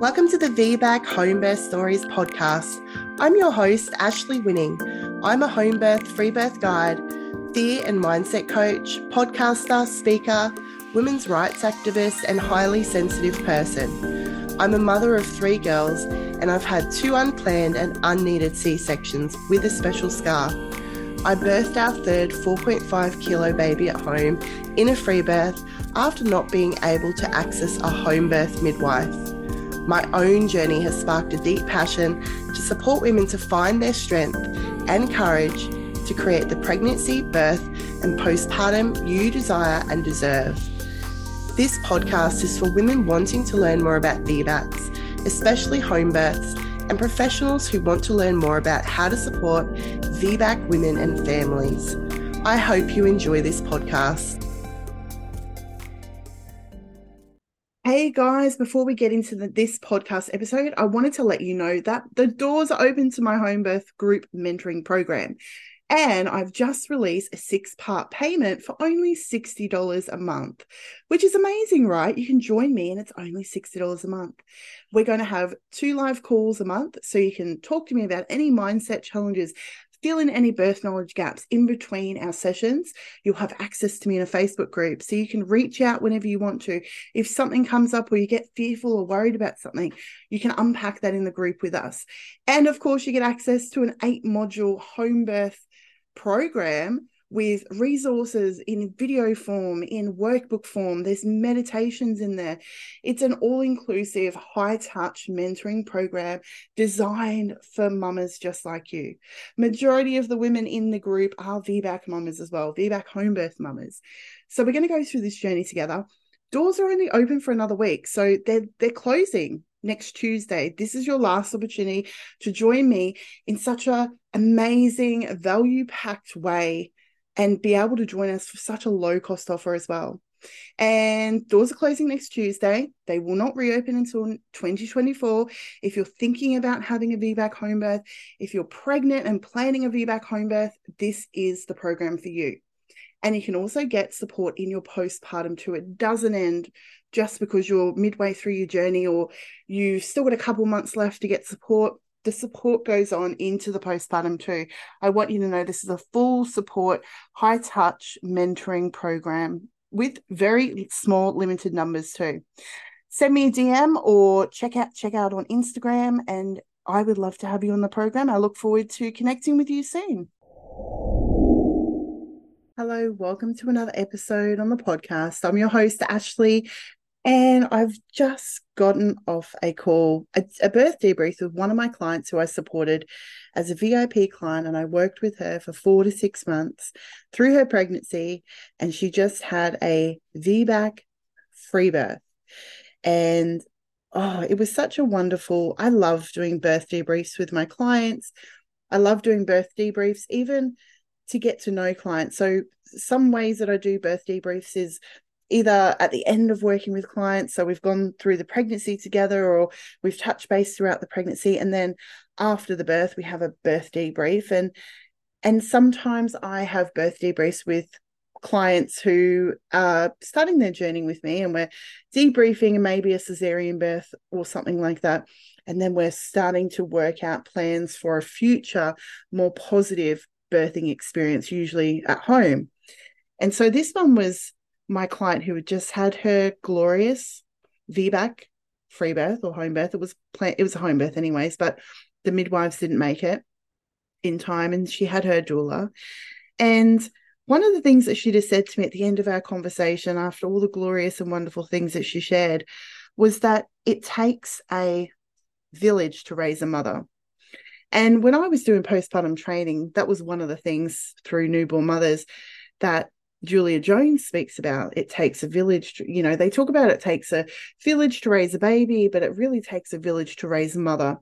Welcome to the VBAC Home Birth Stories podcast. I'm your host, Ashley Winning. I'm a home birth, free birth guide, fear and mindset coach, podcaster, speaker, women's rights activist, and highly sensitive person. I'm a mother of three girls, and I've had two unplanned and unneeded C sections with a special scar. I birthed our third 4.5 kilo baby at home in a free birth after not being able to access a home birth midwife. My own journey has sparked a deep passion to support women to find their strength and courage to create the pregnancy, birth, and postpartum you desire and deserve. This podcast is for women wanting to learn more about VBACs, especially home births, and professionals who want to learn more about how to support VBAC women and families. I hope you enjoy this podcast. Hey guys, before we get into the, this podcast episode, I wanted to let you know that the doors are open to my home birth group mentoring program. And I've just released a six part payment for only $60 a month, which is amazing, right? You can join me and it's only $60 a month. We're going to have two live calls a month so you can talk to me about any mindset challenges fill in any birth knowledge gaps in between our sessions. You'll have access to me in a Facebook group so you can reach out whenever you want to. If something comes up or you get fearful or worried about something, you can unpack that in the group with us. And of course, you get access to an eight module home birth program with resources in video form, in workbook form. There's meditations in there. It's an all inclusive, high touch mentoring program designed for mamas just like you. Majority of the women in the group are VBAC mamas as well, VBAC home birth mamas. So we're going to go through this journey together. Doors are only open for another week, so they're they're closing next Tuesday. This is your last opportunity to join me in such a amazing, value packed way and be able to join us for such a low cost offer as well. And doors are closing next Tuesday. They will not reopen until 2024. If you're thinking about having a VBAC home birth, if you're pregnant and planning a VBAC home birth, this is the program for you. And you can also get support in your postpartum too. It doesn't end just because you're midway through your journey or you've still got a couple months left to get support the support goes on into the postpartum too. I want you to know this is a full support, high touch mentoring program with very small, limited numbers too. Send me a DM or check out check out on Instagram, and I would love to have you on the program. I look forward to connecting with you soon. Hello, welcome to another episode on the podcast. I'm your host, Ashley, and I've just gotten off a call, a, a, birth debrief with one of my clients who I supported as a VIP client. And I worked with her for four to six months through her pregnancy. And she just had a VBAC free birth. And oh, it was such a wonderful, I love doing birth debriefs with my clients. I love doing birth debriefs, even to get to know clients. So, some ways that I do birth debriefs is either at the end of working with clients so we've gone through the pregnancy together or we've touched base throughout the pregnancy and then after the birth we have a birth debrief. And and sometimes i have birth debriefs with clients who are starting their journey with me and we're debriefing maybe a cesarean birth or something like that. And then we're starting to work out plans for a future more positive birthing experience usually at home. And so this one was my client who had just had her glorious VBAC free birth or home birth. It was plan- it was a home birth anyways, but the midwives didn't make it in time and she had her doula. And one of the things that she just said to me at the end of our conversation after all the glorious and wonderful things that she shared was that it takes a village to raise a mother. And when I was doing postpartum training, that was one of the things through newborn mothers that Julia Jones speaks about it takes a village to, you know they talk about it takes a village to raise a baby but it really takes a village to raise a mother.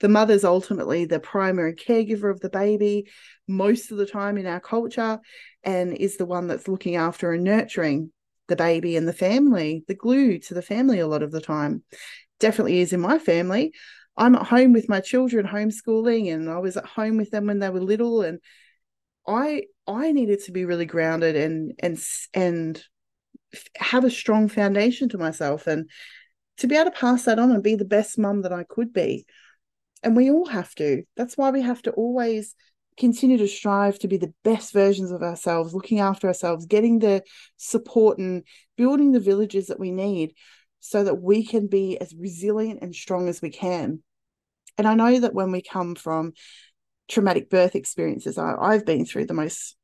The mother's ultimately the primary caregiver of the baby most of the time in our culture and is the one that's looking after and nurturing the baby and the family the glue to the family a lot of the time. Definitely is in my family. I'm at home with my children homeschooling and i was at home with them when they were little and I I needed to be really grounded and and and have a strong foundation to myself and to be able to pass that on and be the best mum that I could be. And we all have to. That's why we have to always continue to strive to be the best versions of ourselves, looking after ourselves, getting the support and building the villages that we need so that we can be as resilient and strong as we can. And I know that when we come from traumatic birth experiences, I, I've been through the most,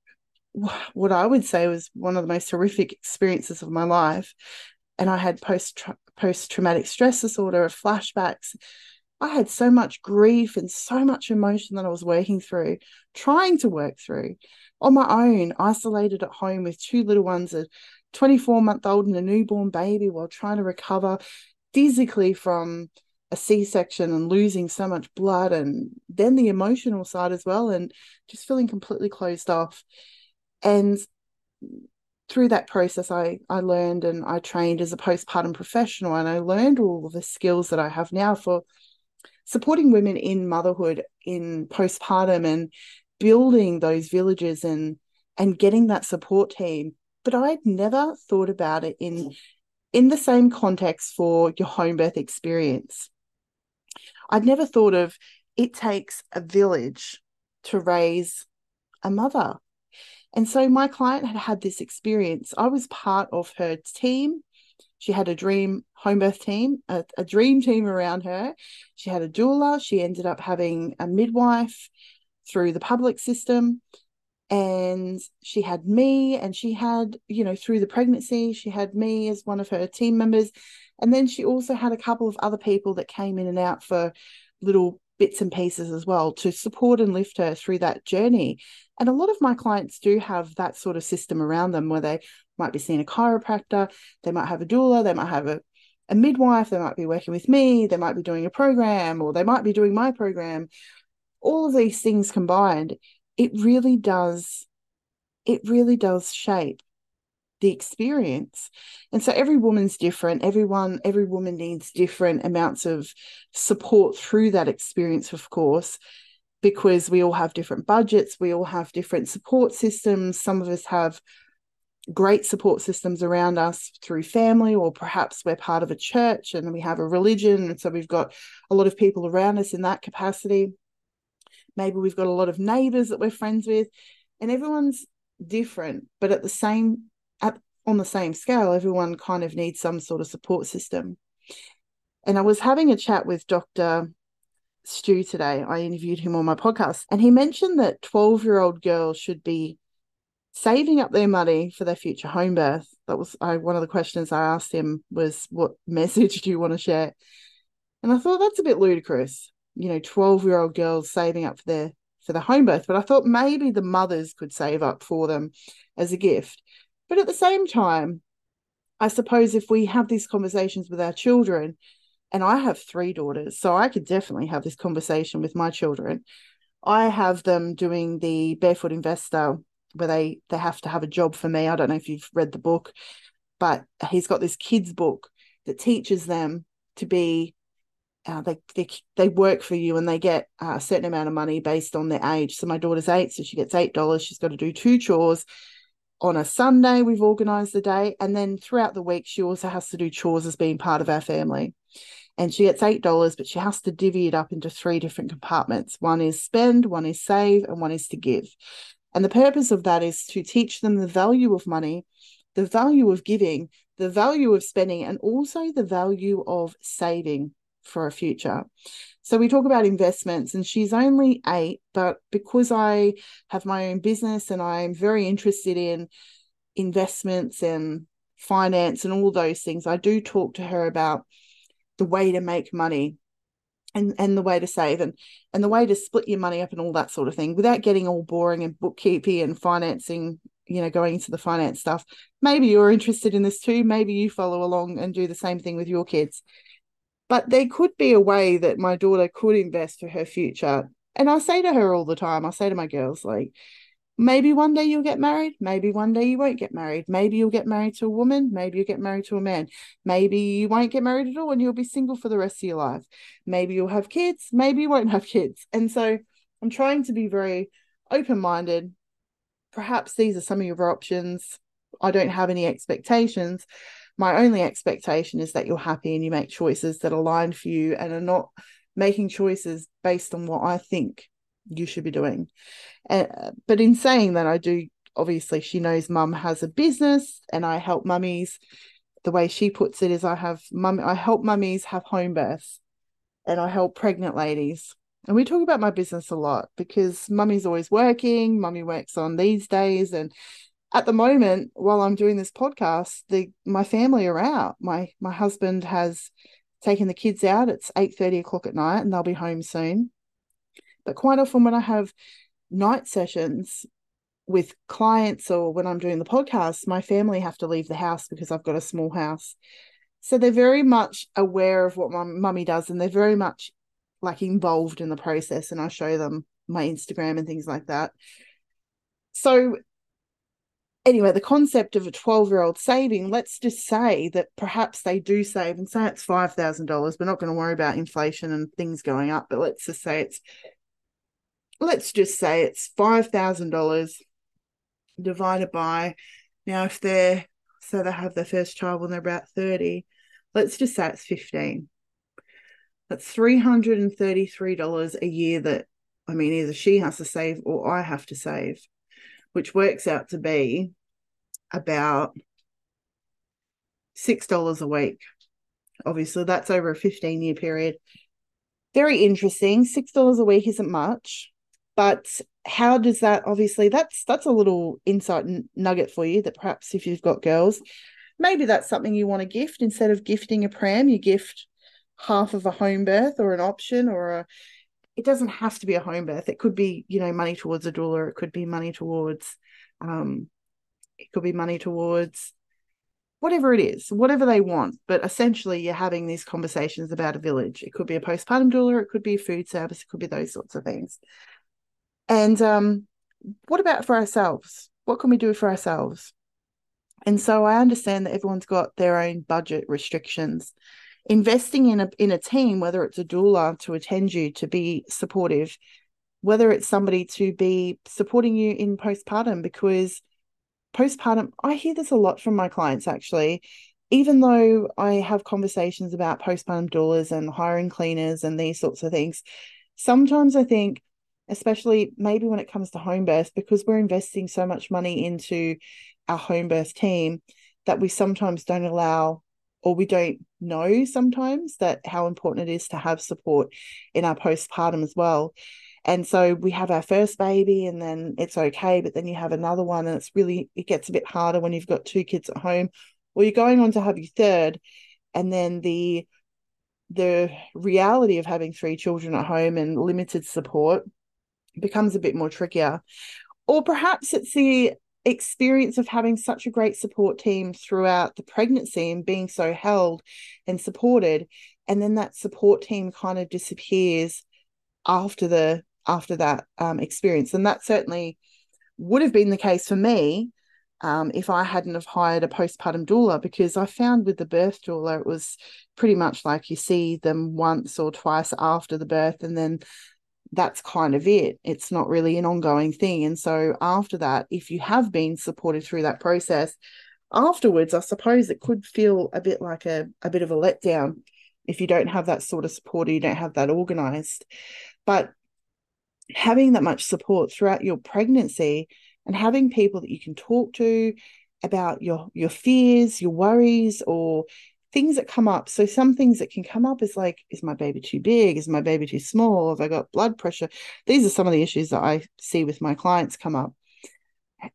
what I would say was one of the most horrific experiences of my life. And I had post post traumatic stress disorder, of flashbacks. I had so much grief and so much emotion that I was working through, trying to work through on my own, isolated at home with two little ones, a 24 month old and a newborn baby, while trying to recover physically from a c-section and losing so much blood and then the emotional side as well and just feeling completely closed off. And through that process i i learned and i trained as a postpartum professional and i learned all the skills that i have now for supporting women in motherhood in postpartum and building those villages and and getting that support team. But i'd never thought about it in in the same context for your home birth experience I'd never thought of it takes a village to raise a mother. And so my client had had this experience. I was part of her team. She had a dream home birth team, a, a dream team around her. She had a doula. She ended up having a midwife through the public system and she had me and she had you know through the pregnancy she had me as one of her team members and then she also had a couple of other people that came in and out for little bits and pieces as well to support and lift her through that journey. And a lot of my clients do have that sort of system around them where they might be seeing a chiropractor, they might have a doula, they might have a, a midwife, they might be working with me, they might be doing a program, or they might be doing my program. All of these things combined, it really does, it really does shape the experience. And so every woman's different. Everyone every woman needs different amounts of support through that experience of course because we all have different budgets. We all have different support systems. Some of us have great support systems around us through family or perhaps we're part of a church and we have a religion. And so we've got a lot of people around us in that capacity maybe we've got a lot of neighbors that we're friends with and everyone's different but at the same at on the same scale, everyone kind of needs some sort of support system. And I was having a chat with Dr. Stu today. I interviewed him on my podcast, and he mentioned that 12 year old girls should be saving up their money for their future home birth. That was I, one of the questions I asked him was, What message do you want to share? And I thought that's a bit ludicrous. You know, 12 year old girls saving up for their for the home birth, but I thought maybe the mothers could save up for them as a gift. But at the same time, I suppose if we have these conversations with our children, and I have three daughters, so I could definitely have this conversation with my children. I have them doing the Barefoot Investor where they they have to have a job for me. I don't know if you've read the book, but he's got this kids book that teaches them to be uh, they, they they work for you and they get a certain amount of money based on their age. So my daughter's eight, so she gets eight dollars. She's got to do two chores on a Sunday, we've organised the day. And then throughout the week, she also has to do chores as being part of our family. And she gets $8, but she has to divvy it up into three different compartments one is spend, one is save, and one is to give. And the purpose of that is to teach them the value of money, the value of giving, the value of spending, and also the value of saving for a future. So we talk about investments, and she's only eight, but because I have my own business and I'm very interested in investments and finance and all those things, I do talk to her about the way to make money and and the way to save and and the way to split your money up and all that sort of thing without getting all boring and bookkeeping and financing you know going into the finance stuff. Maybe you're interested in this too. Maybe you follow along and do the same thing with your kids but there could be a way that my daughter could invest for her future. And I say to her all the time, I say to my girls, like, maybe one day you'll get married, maybe one day you won't get married. Maybe you'll get married to a woman, maybe you'll get married to a man. Maybe you won't get married at all and you'll be single for the rest of your life. Maybe you'll have kids, maybe you won't have kids. And so I'm trying to be very open minded. Perhaps these are some of your options. I don't have any expectations, my only expectation is that you're happy and you make choices that align for you and are not making choices based on what I think you should be doing. But in saying that, I do obviously she knows mum has a business and I help mummies. The way she puts it is I have mum I help mummies have home births and I help pregnant ladies. And we talk about my business a lot because mummy's always working, mummy works on these days and at the moment while I'm doing this podcast, the my family are out. My my husband has taken the kids out. It's eight thirty o'clock at night and they'll be home soon. But quite often when I have night sessions, with clients or when I'm doing the podcast, my family have to leave the house because I've got a small house. So they're very much aware of what my mummy does and they're very much like involved in the process. And I show them my Instagram and things like that. So, anyway, the concept of a 12 year old saving, let's just say that perhaps they do save and say it's $5,000. We're not going to worry about inflation and things going up, but let's just say it's let's just say it's five thousand dollars divided by now if they're so they have their first child when they're about 30 let's just say it's 15 that's $333 a year that i mean either she has to save or i have to save which works out to be about $6 a week. Obviously that's over a 15 year period. Very interesting. $6 a week isn't much but how does that obviously that's that's a little insight nugget for you that perhaps if you've got girls maybe that's something you want to gift. Instead of gifting a pram you gift half of a home birth or an option or a it doesn't have to be a home birth. It could be you know money towards a doula. It could be money towards um it could be money towards whatever it is whatever they want. But essentially you're having these conversations about a village. It could be a postpartum doula. It could be a food service. It could be those sorts of things. And um, what about for ourselves? What can we do for ourselves? And so I understand that everyone's got their own budget restrictions. Investing in a in a team, whether it's a doula to attend you, to be supportive, whether it's somebody to be supporting you in postpartum, because postpartum, I hear this a lot from my clients actually. Even though I have conversations about postpartum doulas and hiring cleaners and these sorts of things, sometimes I think especially maybe when it comes to home birth, because we're investing so much money into our home birth team that we sometimes don't allow or we don't know sometimes that how important it is to have support in our postpartum as well. And so we have our first baby and then it's okay, but then you have another one and it's really it gets a bit harder when you've got two kids at home or you're going on to have your third and then the the reality of having three children at home and limited support becomes a bit more trickier. Or perhaps it's the experience of having such a great support team throughout the pregnancy and being so held and supported and then that support team kind of disappears after the after that um, experience. And that certainly would have been the case for me um, if I hadn't have hired a postpartum doula because I found with the birth doula it was pretty much like you see them once or twice after the birth and then that's kind of it. It's not really an ongoing thing. And so after that, if you have been supported through that process, afterwards, I suppose it could feel a bit like a, a bit of a letdown if you don't have that sort of support or you don't have that organized. But having that much support throughout your pregnancy and having people that you can talk to about your your fears, your worries, or things that come up. So some things that can come up is like, is my baby too big? Is my baby too small? Have I got blood pressure? These are some of the issues that I see with my clients come up.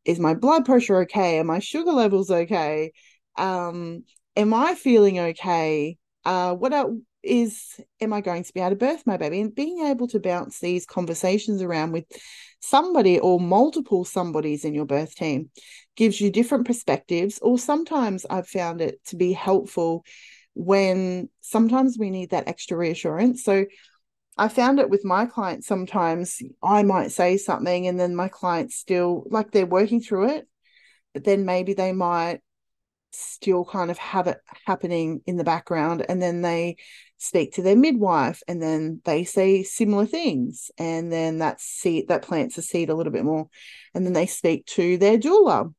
Is my blood pressure okay? Are my sugar levels okay? Um, am I feeling okay? Uh, what else is am I going to be able to birth my baby? And being able to bounce these conversations around with somebody or multiple somebodies in your birth team gives you different perspectives, or sometimes I've found it to be helpful when sometimes we need that extra reassurance. So I found it with my clients sometimes I might say something and then my clients still like they're working through it, but then maybe they might still kind of have it happening in the background and then they speak to their midwife and then they say similar things and then that seed that plants a seed a little bit more and then they speak to their doula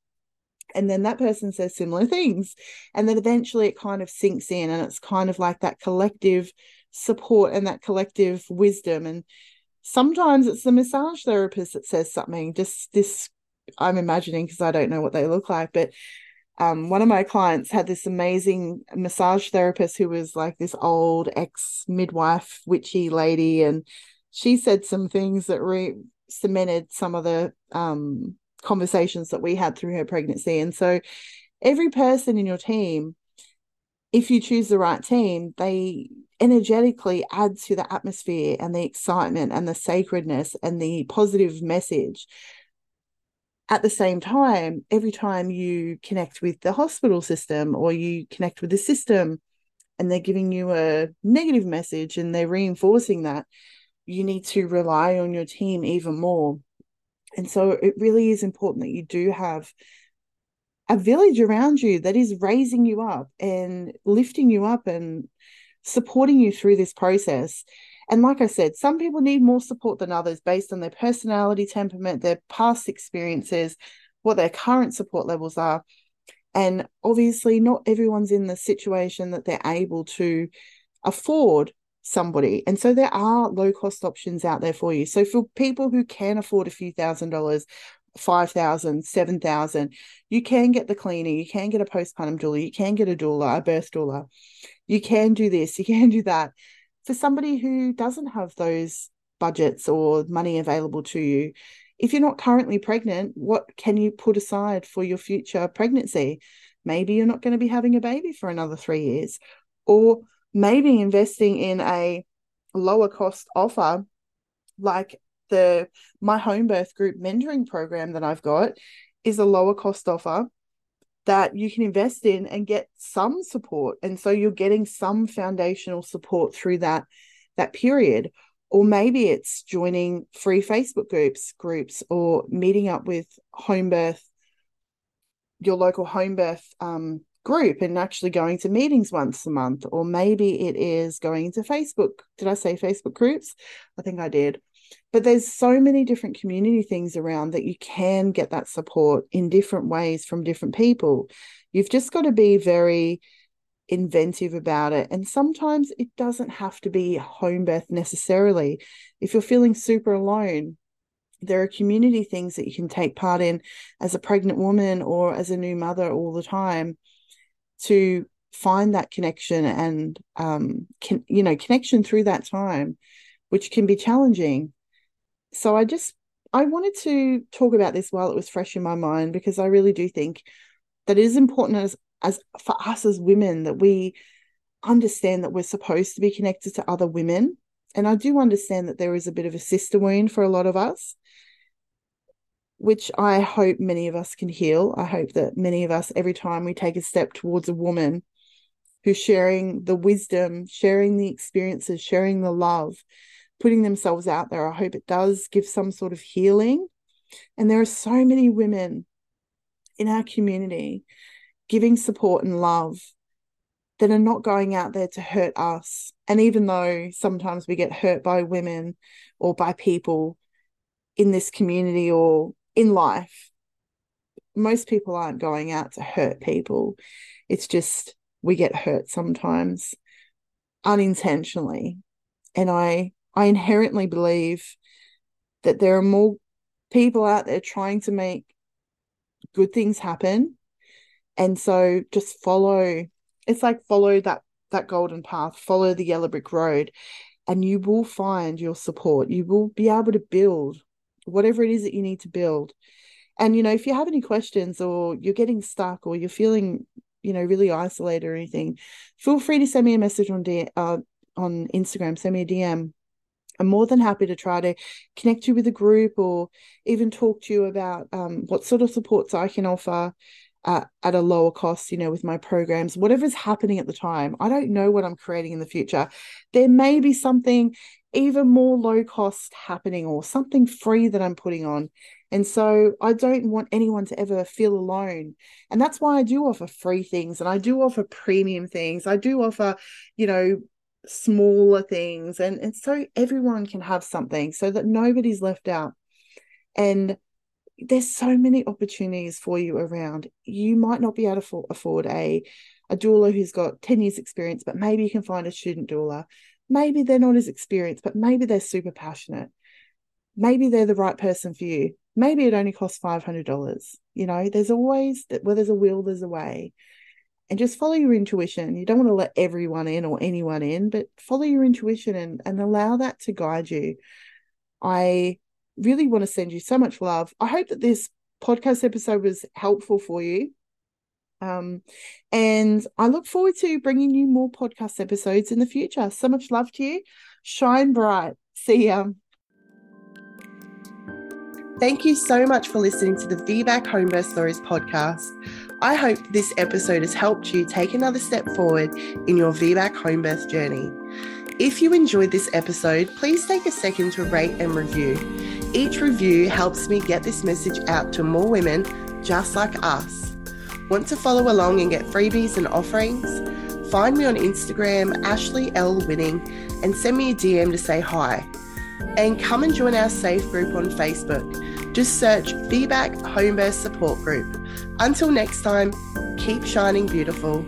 and then that person says similar things and then eventually it kind of sinks in and it's kind of like that collective support and that collective wisdom. And sometimes it's the massage therapist that says something. Just this i'm imagining because i don't know what they look like but um, one of my clients had this amazing massage therapist who was like this old ex midwife witchy lady and she said some things that re cemented some of the um, conversations that we had through her pregnancy. And so every person in your team, if you choose the right team, they energetically add to the atmosphere and the excitement and the sacredness and the positive message. At the same time, every time you connect with the hospital system or you connect with the system and they're giving you a negative message and they're reinforcing that, you need to rely on your team even more and so it really is important that you do have a village around you that is raising you up and lifting you up and supporting you through this process. And like I said, some people need more support than others based on their personality, temperament, their past experiences, what their current support levels are. And obviously, not everyone's in the situation that they're able to afford somebody. And so there are low cost options out there for you. So for people who can afford a few thousand dollars, five thousand, seven thousand, you can get the cleaner, you can get a postpartum doula, you can get a doula, a birth doula. You can do this, you can do that. For somebody who doesn't have those budgets or money available to you, if you're not currently pregnant, what can you put aside for your future pregnancy? Maybe you're not going to be having a baby for another three years. Or maybe investing in a lower cost offer like the my home birth group mentoring program that I've got is a lower cost offer that you can invest in and get some support. And so you're getting some foundational support through that that period. Or maybe it's joining free facebook groups groups or meeting up with home birth your local home birth um, group and actually going to meetings once a month. Or maybe it is going to facebook. Did i say facebook groups? I think i did but there's so many different community things around that you can get that support in different ways from different people. You've just got to be very inventive about it and sometimes it doesn't have to be home birth necessarily. If you're feeling super alone there are community things that you can take part in as a pregnant woman or as a new mother all the time to find that connection and um, can, you know connection through that time which can be challenging so i just i wanted to talk about this while it was fresh in my mind because i really do think that it is important as as for us as women that we understand that we're supposed to be connected to other women and i do understand that there is a bit of a sister wound for a lot of us which I hope many of us can heal. I hope that many of us, every time we take a step towards a woman who's sharing the wisdom, sharing the experiences, sharing the love, putting themselves out there, I hope it does give some sort of healing. And there are so many women in our community giving support and love that are not going out there to hurt us. And even though sometimes we get hurt by women or by people in this community or in life, most people aren't going out to hurt people. It's just we get hurt sometimes unintentionally. And I I inherently believe that there are more people out there trying to make good things happen. And so just follow it's like follow that that golden path, follow the yellow brick road, and you will find your support. You will be able to build whatever it is that you need to build. And, you know, if you have any questions or you're getting stuck or you're feeling, you know, really isolated or anything, feel free to send me a message on D- uh, on Instagram, send me a DM. I'm more than happy to try to connect you with a group or even talk to you about um, what sort of supports I can offer uh, at a lower cost, you know, with my programs, whatever's happening at the time. I don't know what I'm creating in the future. There may be something even more low cost happening or something free that I'm putting on. And so I don't want anyone to ever feel alone. And that's why I do offer free things and I do offer premium things. I do offer, you know, smaller things. And, and so everyone can have something so that nobody's left out. And there's so many opportunities for you around. You might not be able to afford a a doula who's got 10 years experience, but maybe you can find a student doula. Maybe they're not as experienced, but maybe they're super passionate. Maybe they're the right person for you. Maybe it only costs $500. You know, there's always that where there's a will, there's a way. And just follow your intuition. You don't want to let everyone in or anyone in, but follow your intuition and, and allow that to guide you. I really want to send you so much love. I hope that this podcast episode was helpful for you. Um, and I look forward to bringing you more podcast episodes in the future. So much love to you. Shine bright. See ya. Thank you so much for listening to the VBAC Homebirth Stories podcast. I hope this episode has helped you take another step forward in your VBAC homebirth journey. If you enjoyed this episode, please take a second to rate and review. Each review helps me get this message out to more women just like us. Want to follow along and get freebies and offerings? Find me on Instagram, Ashley L. Winning, and send me a DM to say hi. And come and join our safe group on Facebook. Just search VBAC Homebirth Support Group. Until next time, keep shining beautiful.